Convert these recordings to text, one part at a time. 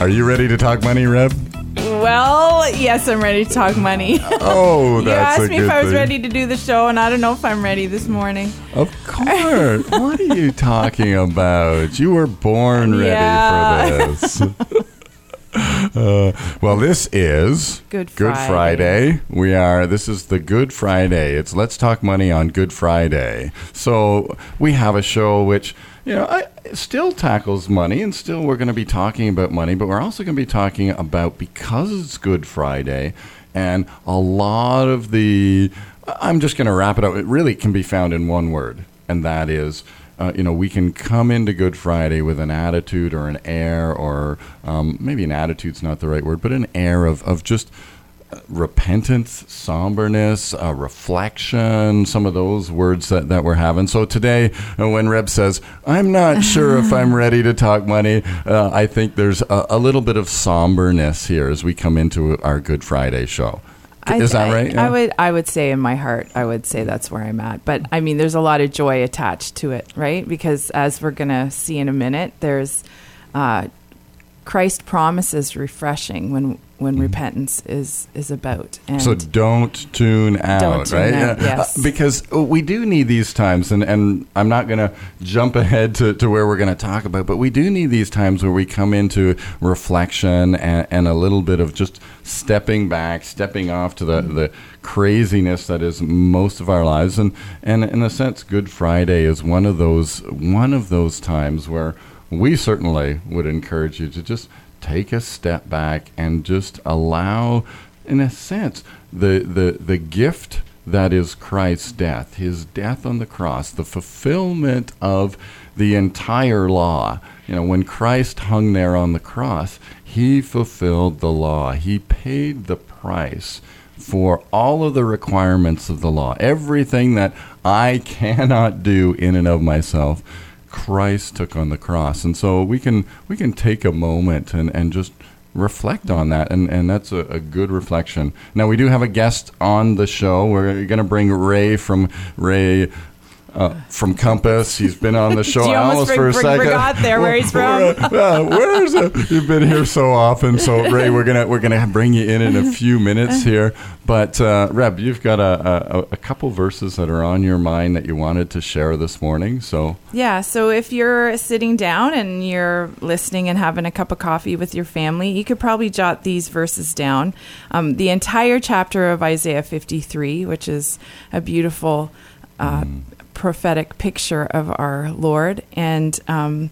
Are you ready to talk money, Reb? Well, yes, I'm ready to talk money. Oh, you asked me if I was thing. ready to do the show, and I don't know if I'm ready this morning. Of course. what are you talking about? You were born ready Yeah. for this. Uh, well, this is Good Good Friday. We are. This is the Good Friday. It's Let's Talk Money on Good Friday. So we have a show which you know I, still tackles money, and still we're going to be talking about money, but we're also going to be talking about because it's Good Friday, and a lot of the. I'm just going to wrap it up. It really can be found in one word, and that is uh, you know, we can come into Good Friday with an attitude or an air, or um, maybe an attitude's not the right word, but an air of, of just uh, repentance, somberness, uh, reflection, some of those words that, that we're having. So today, uh, when Reb says, I'm not sure if I'm ready to talk money, uh, I think there's a, a little bit of somberness here as we come into our Good Friday show. I- Is that right? I would I would say in my heart, I would say that's where I'm at. But I mean, there's a lot of joy attached to it, right? Because as we're gonna see in a minute, there's uh, Christ promises refreshing when when repentance is is about. And. So don't tune out, Don't tune right? out, yes. Uh, because we do need these times, and, and I'm not going to jump ahead to, to where we're going to talk about, but we do need these times where we come into reflection and, and a little bit of just stepping back, stepping off to the, the craziness that is most of our lives. And, and in a sense, Good Friday is one of those one of those times where we certainly would encourage you to just take a step back and just allow, in a sense, the, the, the gift that is Christ's death, his death on the cross, the fulfillment of the entire law. You know, when Christ hung there on the cross, he fulfilled the law. He paid the price for all of the requirements of the law. Everything that I cannot do in and of myself, Christ took on the cross. And so we can we can take a moment and, and just reflect on that and, and that's a, a good reflection. Now we do have a guest on the show. We're gonna bring Ray from Ray uh, from Compass. He's been on the show You almost for a second. forgot there where he's from. Yeah, where's? You've been here so often, so Ray, we're gonna we're gonna bring you in in a few minutes here. But uh, Reb, you've got a, a, a couple verses that are on your mind that you wanted to share this morning. So Yeah, so if you're sitting down and you're listening and having a cup of coffee with your family, you could probably jot these verses down. Um, the entire chapter of Isaiah 53, which is a beautiful uh, prophetic picture of our Lord, and um,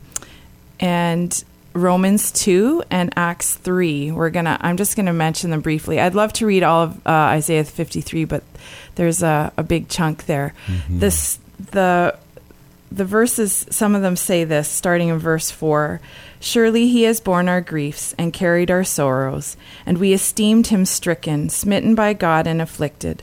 and Romans 2 and Acts 3. We're gonna. I'm just gonna mention them briefly. I'd love to read all of uh, Isaiah 53, but there's a, a big chunk there. This the the verses, some of them say this, starting in verse 4 Surely he has borne our griefs and carried our sorrows, and we esteemed him stricken, smitten by God, and afflicted.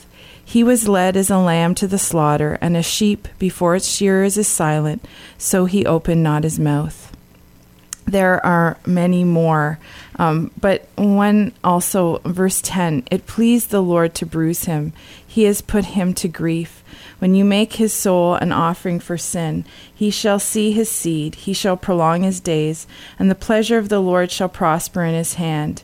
He was led as a lamb to the slaughter, and a sheep before its shearers is silent, so he opened not his mouth. There are many more, um, but one also, verse 10 it pleased the Lord to bruise him, he has put him to grief. When you make his soul an offering for sin, he shall see his seed, he shall prolong his days, and the pleasure of the Lord shall prosper in his hand.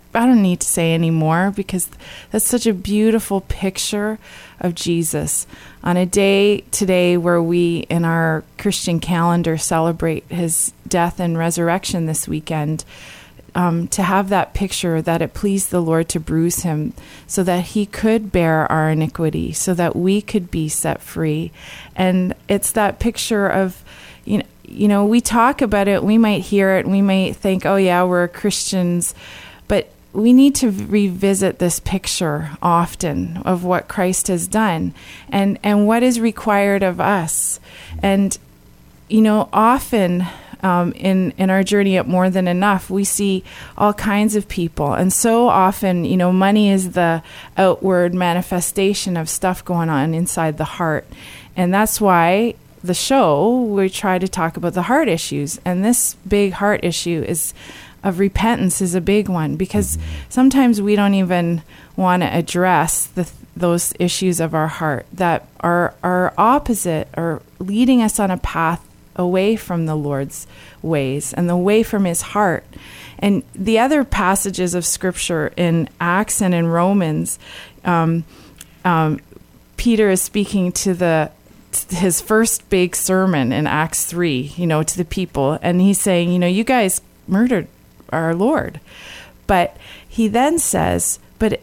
I don't need to say anymore because that's such a beautiful picture of Jesus on a day today where we in our Christian calendar celebrate his death and resurrection this weekend. Um, to have that picture that it pleased the Lord to bruise him so that he could bear our iniquity, so that we could be set free. And it's that picture of, you know, you know, we talk about it, we might hear it, we might think, oh, yeah, we're Christians. We need to revisit this picture often of what Christ has done and, and what is required of us. And, you know, often um, in, in our journey at More Than Enough, we see all kinds of people. And so often, you know, money is the outward manifestation of stuff going on inside the heart. And that's why the show, we try to talk about the heart issues. And this big heart issue is of repentance is a big one because sometimes we don't even want to address the, those issues of our heart that are are opposite or leading us on a path away from the Lord's ways and away from his heart. And the other passages of scripture in Acts and in Romans, um, um, Peter is speaking to the his first big sermon in Acts 3, you know, to the people. And he's saying, you know, you guys murdered our Lord. But he then says, but,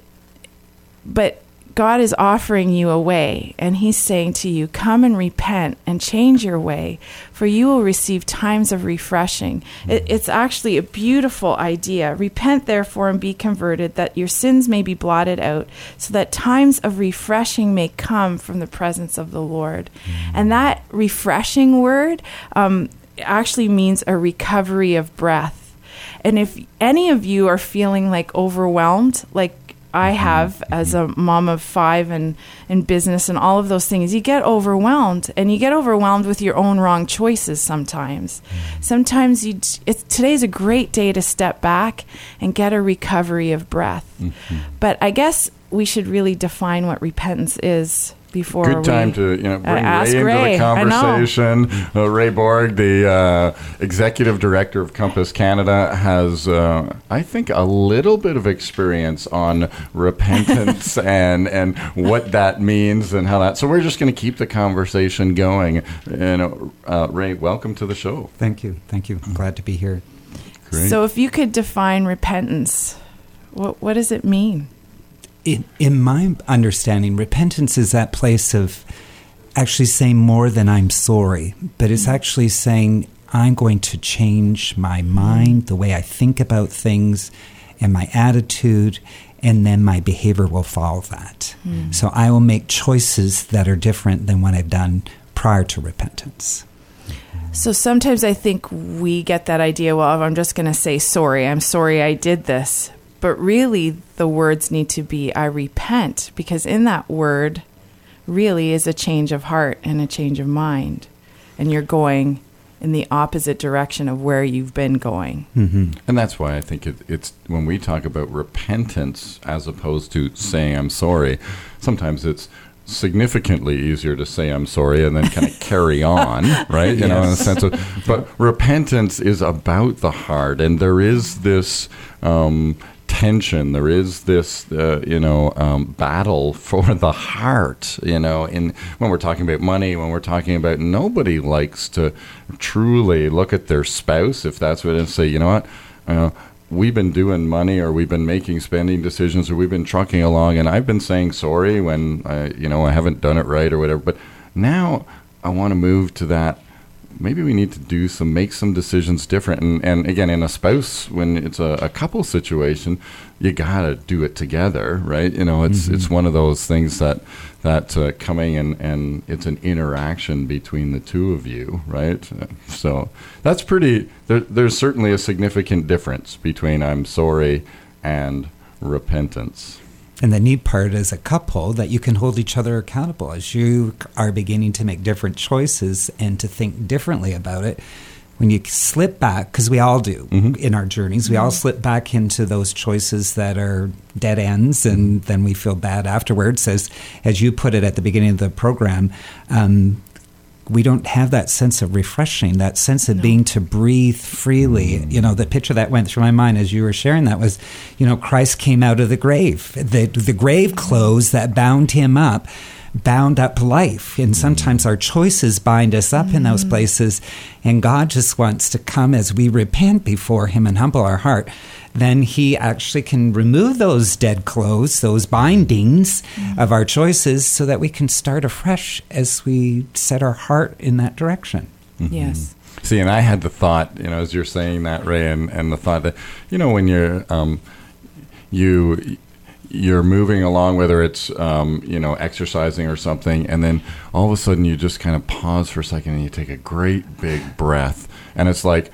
but God is offering you a way, and He's saying to you, Come and repent and change your way, for you will receive times of refreshing. It, it's actually a beautiful idea. Repent, therefore, and be converted, that your sins may be blotted out, so that times of refreshing may come from the presence of the Lord. And that refreshing word um, actually means a recovery of breath. And if any of you are feeling like overwhelmed, like I mm-hmm. have as a mm-hmm. mom of five and in business and all of those things, you get overwhelmed and you get overwhelmed with your own wrong choices sometimes. Mm-hmm. Sometimes you it's today's a great day to step back and get a recovery of breath. But I guess we should really define what repentance is before Good time we, to you know uh, bring ask Ray into Ray. the conversation. Uh, Ray Borg, the uh, executive director of Compass Canada, has uh, I think a little bit of experience on repentance and and what that means and how that. So we're just going to keep the conversation going. And uh, Ray, welcome to the show. Thank you. Thank you. I'm glad to be here. Great. So if you could define repentance, what what does it mean? In, in my understanding, repentance is that place of actually saying more than I'm sorry, but it's mm. actually saying I'm going to change my mind, the way I think about things, and my attitude, and then my behavior will follow that. Mm. So I will make choices that are different than what I've done prior to repentance. So sometimes I think we get that idea, well, I'm just going to say sorry. I'm sorry I did this. But really, the words need to be I repent, because in that word really is a change of heart and a change of mind. And you're going in the opposite direction of where you've been going. And that's why I think it, it's when we talk about repentance as opposed to saying I'm sorry, sometimes it's significantly easier to say I'm sorry and then kind of carry on, right? You know, in the sense of, but repentance is about the heart, and there is this. Um, tension. There is this uh, you know um, battle for the heart you know in when we're talking about money when we're talking about nobody likes to truly look at their spouse if that's what and say you know what? Uh, we've been doing money or we've been making spending decisions or we've been trucking along and I've been saying sorry when I you know I haven't done it right or whatever but now I want to move to that maybe we need to do some make some decisions different. And, and again in a spouse when it's a, a couple situation you gotta do it together right? You know it's it's one of those things that that uh, coming and and it's an interaction between the two of you right? So that's pretty there, there's certainly a significant difference between i'm sorry and repentance And the neat part as a couple that you can hold each other accountable as you are beginning to make different choices and to think differently about it. when you slip back, because we all do mm-hmm. in our journeys, we all mm-hmm. slip back into those choices that are dead ends, and mm-hmm. then we feel bad afterwards. As as you put it at the beginning of the program, um, we don't have that sense of refreshing, that sense of being to breathe freely. Mm. You know, the picture that went through my mind as you were sharing that was, you know, Christ came out of the grave. The, the grave clothes that bound him up bound up life. And mm. sometimes our choices bind us up in those mm. places. And God just wants to come as we repent before him and humble our heart. Then he actually can remove those dead clothes, those bindings mm. of our choices, so that we can start afresh as we set our heart in that direction. Mm-hmm. Yes. See, and I had the thought, you know, as you're saying that, Ray, and, and the thought that, you know, when you're, um, you, you're moving along, whether it's, um, you know, exercising or something, and then all of a sudden you just kind of pause for a second and you take a great big breath, and it's like,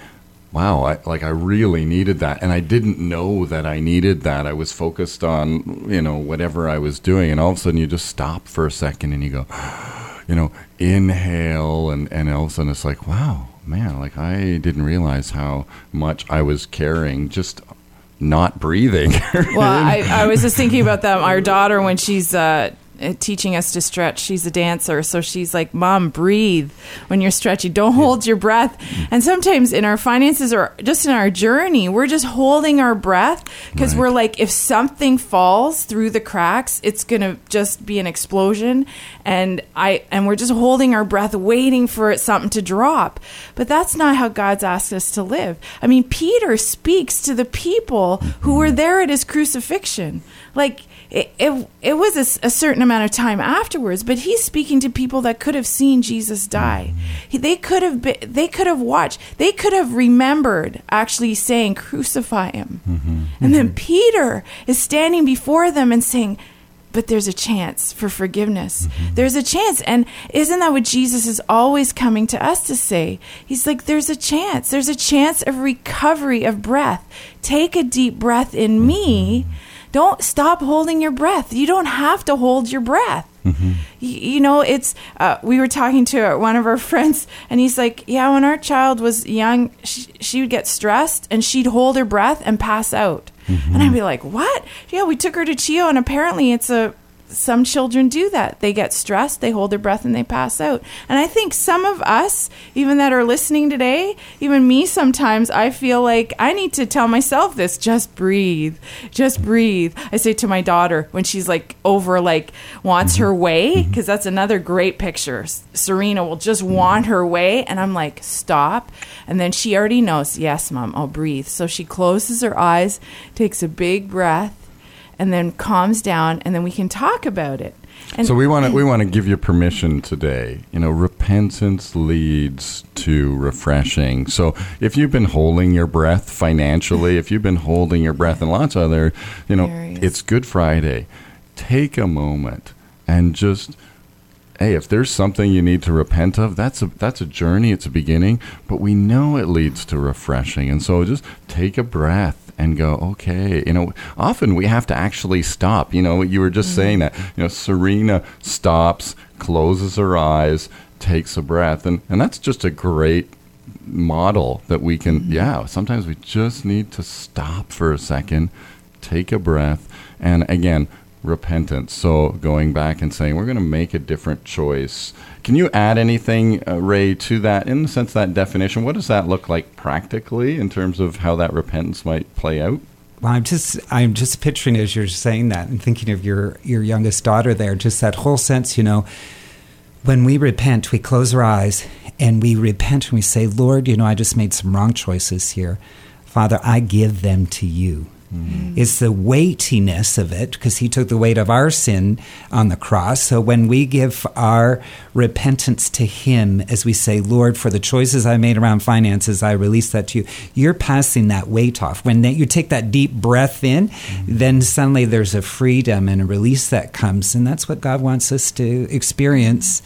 wow, I, like I really needed that, and I didn't know that I needed that. I was focused on, you know, whatever I was doing, and all of a sudden you just stop for a second and you go, you know, inhale, and, and all of a sudden it's like, wow, man, like I didn't realize how much I was carrying just not breathing. Well, I, I was just thinking about that. Our daughter, when she's uh, Uh, teaching us to stretch, she's a dancer. So she's like, Mom, breathe when you're stretching. Don't hold your breath. And sometimes in our finances or just in our journey, we're just holding our breath because Right. we're like, if something falls through the cracks, it's going to just be an explosion. And I, and we're just holding our breath, waiting for it, something to drop. But that's not how God's asked us to live. I mean, Peter speaks to the people who were there at his crucifixion. Like, it, it, it was a certain amount of time afterwards, but he's speaking to people that could have seen Jesus die. He, they could have been, they could have watched, they could have remembered actually saying, "Crucify him," mm-hmm. and then mm-hmm. Peter is standing before them and saying, "But there's a chance for forgiveness. Mm-hmm. There's a chance." And isn't that what Jesus is always coming to us to say? He's like, "There's a chance. There's a chance of recovery of breath. Take a deep breath in me." Don't stop holding your breath. You don't have to hold your breath. Y- You, know, it's. Uh, we were talking to one of our friends, and he's like, "Yeah, when our child was young, she, she would get stressed and she'd hold her breath and pass out." And I'd be like, "What?" Yeah, we took her to CHEO, and apparently it's a. Some children do that. They get stressed, they hold their breath, and they pass out. And I think some of us, even that are listening today, even me sometimes, I feel like I need to tell myself this just breathe. Just breathe. I say to my daughter when she's like over, like wants mm-hmm. her way, mm-hmm. because that's another great picture. Serena will just want her way. And I'm like, stop. And then she already knows, yes, mom, I'll breathe. So she closes her eyes, takes a big breath, and then calms down, and then we can talk about it. And so we want to we want to give you permission today. You know, repentance leads to refreshing. So if you've been holding your breath financially, if you've been holding your breath in lots of other, you know, it's Good Friday. Take a moment and just hey, if there's something you need to repent of, that's a that's a journey, it's a beginning, but we know it leads to refreshing. And so just take a breath and go, okay, you know, often we have to actually stop. You know, you were just mm-hmm. saying that. You know, Serena stops, closes her eyes, takes a breath, and and that's just a great model that we can mm-hmm. yeah, sometimes we just need to stop for a second, take a breath, and again, repentance. So going back and saying we're going to make a different choice. Can you add anything, uh, Ray, to that in the sense that definition? What does that look like practically in terms of how that repentance might play out? Well, I'm just I'm just picturing as you're saying that and thinking of your your youngest daughter there, just that whole sense, you know, when we repent, we close our eyes and we repent and we say, Lord, you know, I just made some wrong choices here. Father, I give them to you. Mm-hmm. It's the weightiness of it because he took the weight of our sin on the cross. So when we give our repentance to him, as we say, Lord, for the choices I made around finances, I release that to you, you're passing that weight off. When that, you take that deep breath in, mm-hmm. then suddenly there's a freedom and a release that comes. And that's what God wants us to experience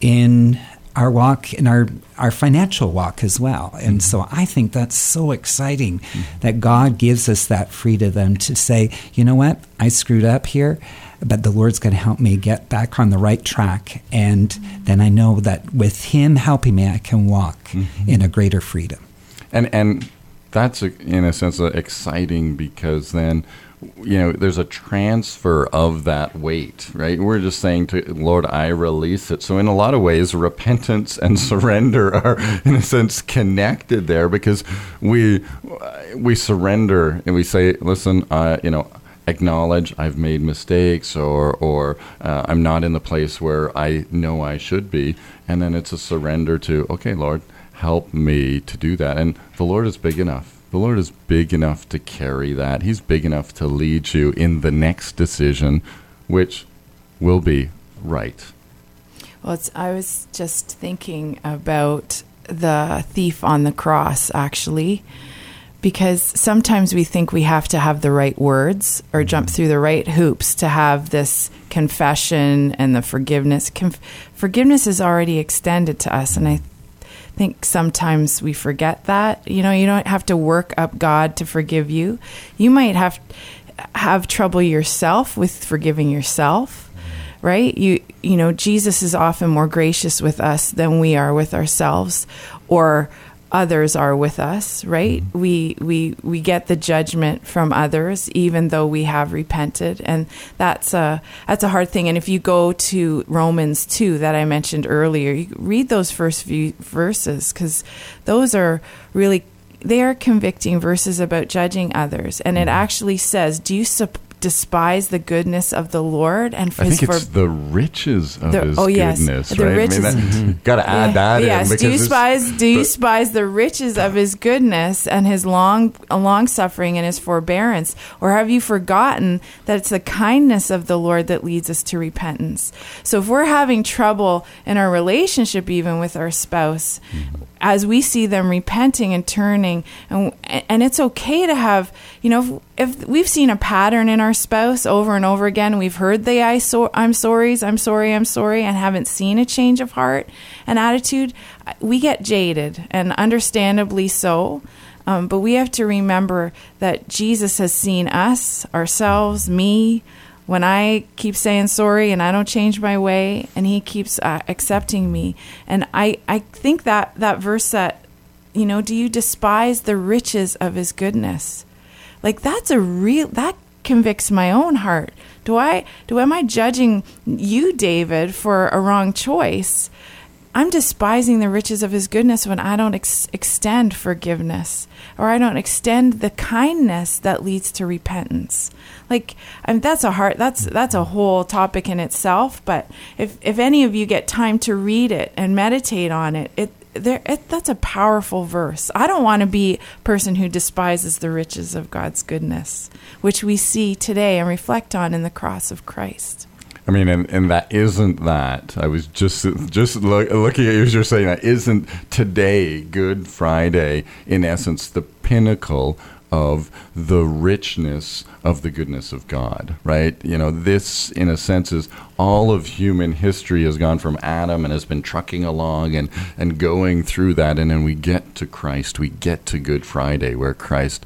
in our walk and our our financial walk as well and so i think that's so exciting that god gives us that freedom to say you know what i screwed up here but the Lord's going to help me get back on the right track. And then I know that with Him helping me, I can walk Mm-hmm. in a greater freedom. and and that's in a sense exciting because then you know there's a transfer of that weight right we're just saying to lord i release it so in a lot of ways repentance and surrender are in a sense connected there because we we surrender and we say listen uh, you know acknowledge I've made mistakes or or uh, I'm not in the place where I know I should be, and then it's a surrender to okay, Lord, help me to do that. And the Lord is big enough. The Lord is big enough to carry that. He's big enough to lead you in the next decision, which will be right. Well, it's, I was just thinking about the thief on the cross, actually, because sometimes we think we have to have the right words or mm-hmm. jump through the right hoops to have this confession and the forgiveness. Conf- forgiveness is already extended to us, and I think sometimes we forget that. You know, you don't have to work up God to forgive you. You might have have trouble yourself with forgiving yourself right you you know jesus is often more gracious with us than we are with ourselves or others are with us right? Mm-hmm. We we we get the judgment from others even though we have repented. And that's a that's a hard thing. And if you go to romans 2 that i mentioned earlier you read those first few verses because those are really they are convicting verses about judging others. And it mm-hmm. actually says do you sup- despise the goodness of the lord and I his think it's for- the riches of The- His oh, yes. goodness, The right? riches- I mean, that, Got to add that yes. in do you despise do you despise the riches of his goodness and his long long suffering and his forbearance, or have you forgotten that it's the kindness of the Lord that leads us to repentance? So if we're having trouble in our relationship, even with our spouse, mm-hmm. As we see them repenting and turning, and and it's okay to have you know if, if we've seen a pattern in our spouse over and over again, we've heard the I so I'm sorry's, I'm sorry, I'm sorry, and haven't seen a change of heart and attitude, we get jaded, and understandably so. Um, but we have to remember that Jesus has seen us, ourselves, me, when I keep saying sorry and I don't change my way, and He keeps uh, accepting me. And I, I think that that verse that, you know, do you despise the riches of His goodness? Like that's a real that convicts my own heart. Do I do am I judging you, David, for a wrong choice? I'm despising the riches of his goodness when I don't ex- extend forgiveness or I don't extend the kindness that leads to repentance. Like I mean, that's a hard that's that's a whole topic in itself, but if if any of you get time to read it and meditate on it, it there it, that's a powerful verse. I don't want to be a person who despises the riches of God's goodness, which we see today and reflect on in the cross of Christ. I mean, and, and that isn't that. I was just just look, looking at you as you're saying that. Isn't today Good Friday in essence the pinnacle of the richness of the goodness of God, right? You know, this in a sense is all of human history has gone from Adam and has been trucking along and and going through that, and then we get to Christ, we get to Good Friday where Christ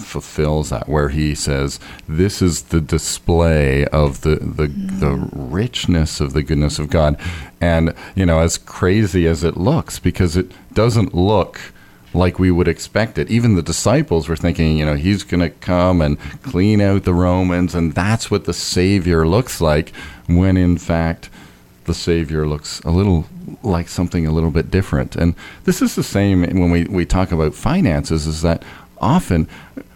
fulfills that where he says this is the display of the the, the mm. richness of the goodness of God. And you know as crazy as it looks because it doesn't look like we would expect it. Even the disciples were thinking you know he's going to come and clean out the romans and that's what the savior looks like when in fact the Savior looks a little like something a little bit different. And this is the same when we, we talk about finances, is that often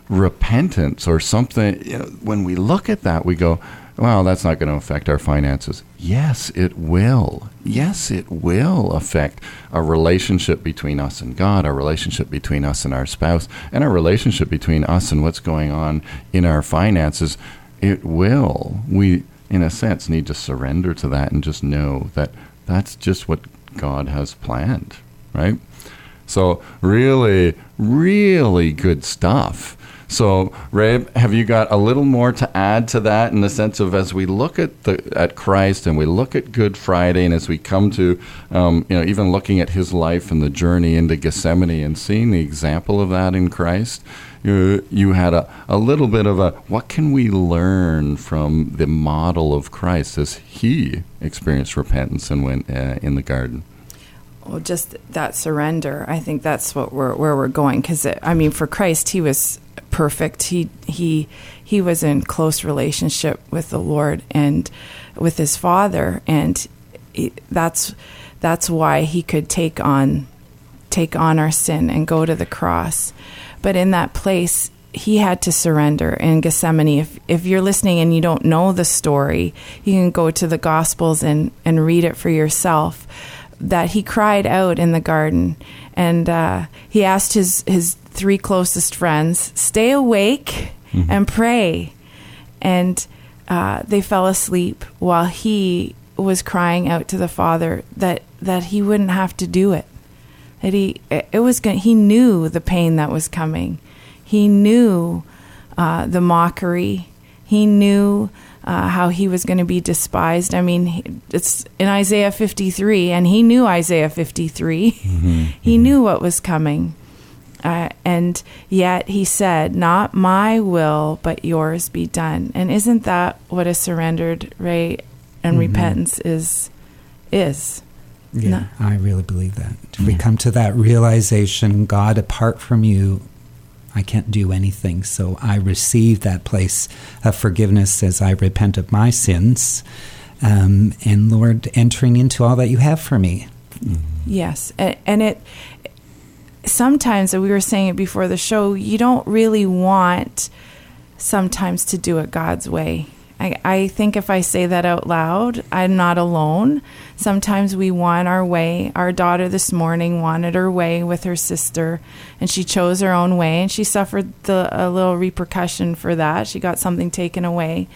repentance or something, you know, when we look at that, we go, well, that's not going to affect our finances. Yes, it will. Yes, it will affect our relationship between us and God, our relationship between us and our spouse, and our relationship between us and what's going on in our finances. It will. We, in a sense, need to surrender to that and just know that that's just what God has planned, right? So, really, really good stuff. So, Ray, have you got a little more to add to that in the sense of as we look at the at Christ and we look at Good Friday, and as we come to, um, you know, even looking at His life and the journey into Gethsemane and seeing the example of that in Christ, you, you had a, a little bit of a what can we learn from the model of Christ as he experienced repentance and went uh, in the garden? well, just that surrender. I think that's what we're where we're going. Because I mean, for Christ, he was perfect. He he he was in close relationship with the Lord and with his Father, and he, that's that's why he could take on take on our sin and go to the cross. But in that place, he had to surrender in Gethsemane. If if you're listening and you don't know the story, you can go to the Gospels and and read it for yourself that he cried out in the garden and uh, he asked his, his three closest friends, stay awake mm-hmm. and pray. And uh, they fell asleep while he was crying out to the Father that, that he wouldn't have to do it. That he, it was going he knew the pain that was coming. He knew uh, the mockery. He knew uh, how he was going to be despised. I mean, it's in Isaiah 53, and he knew Isaiah 53. Mm-hmm. he mm-hmm. knew what was coming. Uh, and yet he said, Not my will, but yours be done. And isn't that what a surrendered Ray and mm-hmm. repentance is? Is. Yeah, no. I really believe that. If we come to that realization, God, apart from you, I can't do anything. So I receive that place of forgiveness as I repent of my sins. Um, and Lord, entering into all that you have for me. Yes. And it, sometimes, we were saying it before the show, you don't really want sometimes to do it God's way. I, I think if I say that out loud, I'm not alone. Sometimes we want our way. Our daughter this morning wanted her way with her sister, and she chose her own way, and she suffered the, a little repercussion for that. She got something taken away.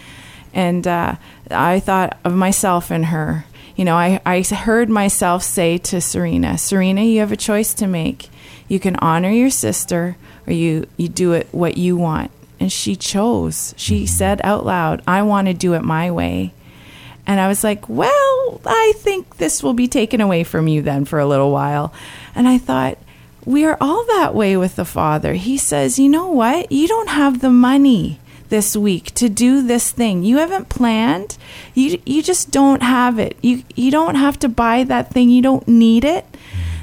And uh, I thought of myself and her. You know, I, I heard myself say to Serena, Serena, you have a choice to make. You can honor your sister, or you, you do it what you want and she chose. She mm-hmm. said out loud, I want to do it my way. And I was like, well, I think this will be taken away from you then for a little while. And I thought, we are all that way with the Father. He says, you know what? You don't have the money this week to do this thing. You haven't planned. You you just don't have it. You you don't have to buy that thing. You don't need it.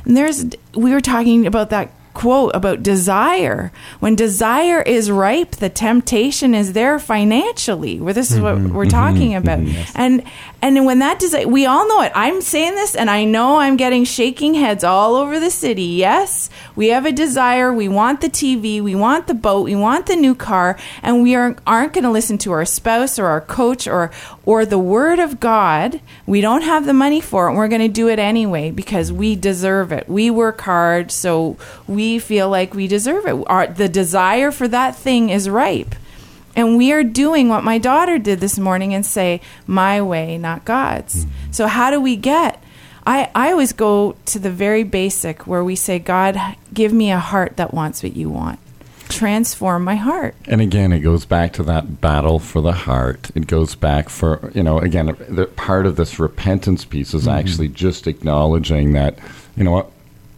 And there's we were talking about that quote about desire. When desire is ripe, the temptation is there financially. Where this is what mm-hmm, we're talking mm-hmm, about, mm-hmm, yes. and and when that desire, we all know it. I'm saying this, and I know I'm getting shaking heads all over the city. Yes, we have a desire. We want the TV. We want the boat. We want the new car, and we are, aren't going to listen to our spouse or our coach or or the word of God. We don't have the money for it. we're going to do it anyway because we deserve it. We work hard, so we feel like we deserve it. Our, the desire for that thing is ripe. And we are doing what my daughter did this morning and say, my way, not God's. So, how do we get? I, I always go to the very basic where we say, God, give me a heart that wants what you want. Transform my heart. And again, it goes back to that battle for the heart. It goes back for, you know, again, the part of this repentance piece is mm-hmm. actually just acknowledging that, you know what,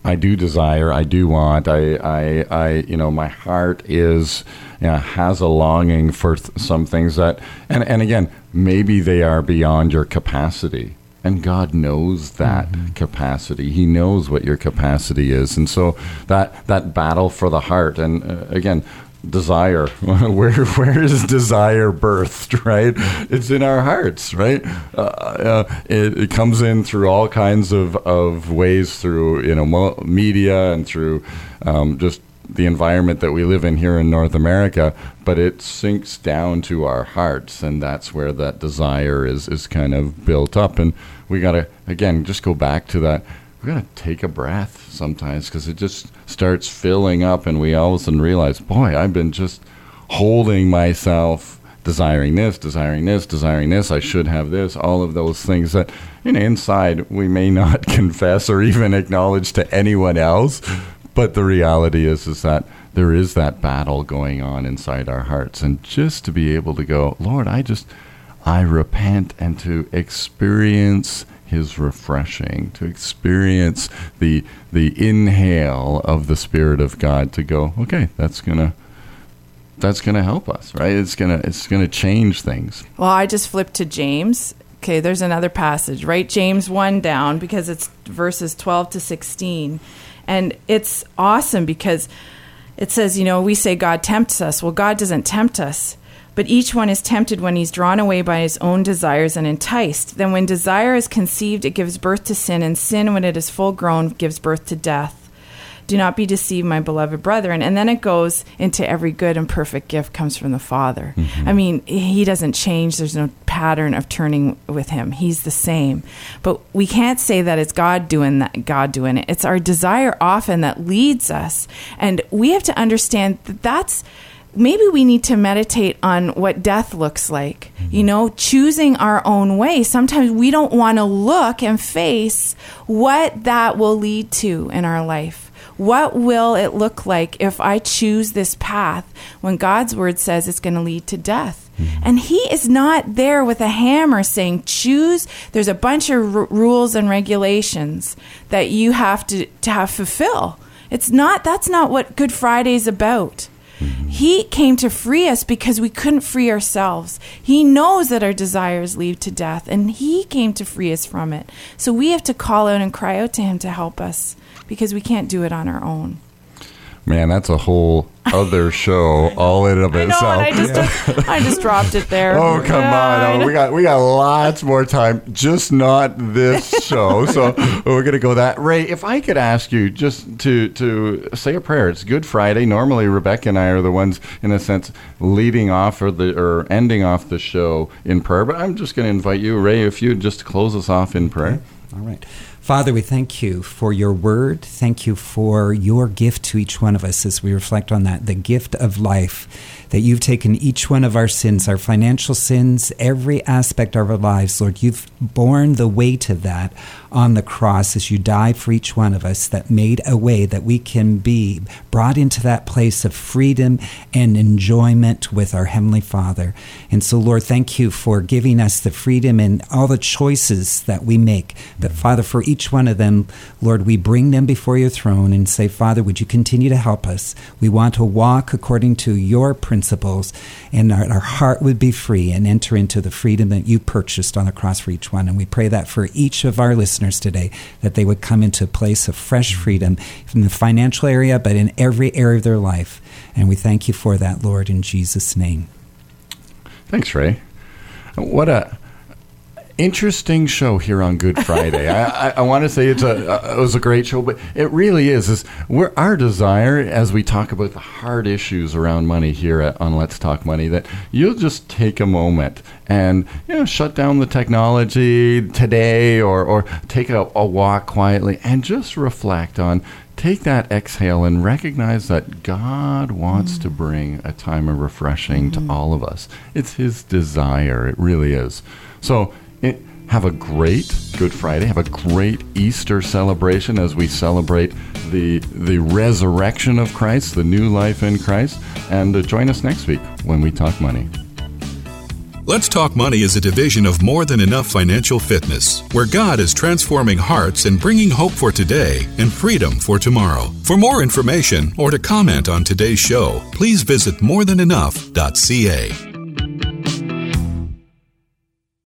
I do desire, I do want, I, I, I you know, my heart is you know, has a longing for th- some things that, and, and again, maybe they are beyond your capacity. And God knows that mm-hmm. capacity. He knows what your capacity is, and so that that battle for the heart. And uh, again, desire where where is desire birthed right it's in our hearts right uh, uh, it, it, comes in through all kinds of, of ways through you know media and through um, just the environment that we live in here in North America, but it sinks down to our hearts, and that's where that desire is is kind of built up. And we got to again just go back to that. We got to take a breath sometimes because it just starts filling up, and we all of a sudden realize, boy, I've been just holding myself desiring this, desiring this, desiring this. I should have this. All of those things that, you know, inside we may not confess or even acknowledge to anyone else, but the reality is, is that there is that battle going on inside our hearts, and just to be able to go, Lord, I just, I repent, and to experience His refreshing, to experience the the inhale of the Spirit of God, to go, okay, that's gonna that's to help us, right? It's to it's to change things. Well, I just flipped to James. Okay, there's another passage. Write James 1 down because it's verses 12 to 16. And it's awesome because it says, you know, we say God tempts us. Well, God doesn't tempt us. But each one is tempted when he's drawn away by his own desires and enticed. Then, when desire is conceived, it gives birth to sin, and sin, when it is full grown, gives birth to death. Do not be deceived, my beloved brethren. And then it goes into every good and perfect gift comes from the Father. Mm-hmm. I mean, he doesn't change. There's no pattern of turning with him. He's the same. But we can't say that it's God doing that, God doing it. It's our desire often that leads us. And we have to understand that that's maybe we need to meditate on what death looks like. Mm-hmm. You know, choosing our own way. Sometimes we don't want to look and face what that will lead to in our life. What will it look like if I choose this path when God's word says it's going to lead to death? Mm-hmm. And he is not there with a hammer saying, choose. There's a bunch of r- rules and regulations that you have to, to have fulfill. It's not, that's not what Good Friday is about. Mm-hmm. He came to free us because we couldn't free ourselves. He knows that our desires lead to death, and He came to free us from it. So we have to call out and cry out to Him to help us because we can't do it on our own. Man, that's a whole other show all in of itself. I, know, I, just, I just dropped it there. Oh come yeah, on! Oh, we got we got lots more time, just not this show. so we're gonna go that. Ray, if I could ask you just to to say a prayer. It's Good Friday. Normally, Rebecca and I are the ones, in a sense, leading off or the or ending off the show in prayer. But I'm just gonna invite you, Ray, if you'd just close us off in prayer. Okay. All right. Father, we thank you for your word. Thank you for your gift to each one of us as we reflect on that the gift of life that you've taken each one of our sins, our financial sins, every aspect of our lives, Lord. You've borne the weight of that on the cross as you died for each one of us, that made a way that we can be brought into that place of freedom and enjoyment with our Heavenly Father. And so, Lord, thank you for giving us the freedom and all the choices that we make. But, Father, for each one of them, Lord, we bring them before your throne and say, Father, would you continue to help us? We want to walk according to your principles principles, and our, our heart would be free and enter into the freedom that you purchased on the cross for each one. And we pray that for each of our listeners today, that they would come into a place of fresh freedom from the financial area, but in every area of their life. And we thank you for that, Lord, in Jesus' name. Thanks, Ray. What a interesting show here on Good Friday. I, I, I want to say it's a it was a great show, but it really is. Is we're, our desire as we talk about the hard issues around money here at, on Let's Talk Money that you'll just take a moment and you know shut down the technology today, or or take a, a walk quietly and just reflect on. Take that exhale and recognize that God wants mm. to bring a time of refreshing mm. to all of us. It's His desire. It really is. So have a great Good Friday. Have a great Easter celebration as we celebrate the the resurrection of Christ, the new life in Christ. And uh, join us next week when we talk money. Let's Talk Money is a division of More Than Enough Financial Fitness, where God is transforming hearts and bringing hope for today and freedom for tomorrow. For more information or to comment on today's show, please visit morethanenough.ca.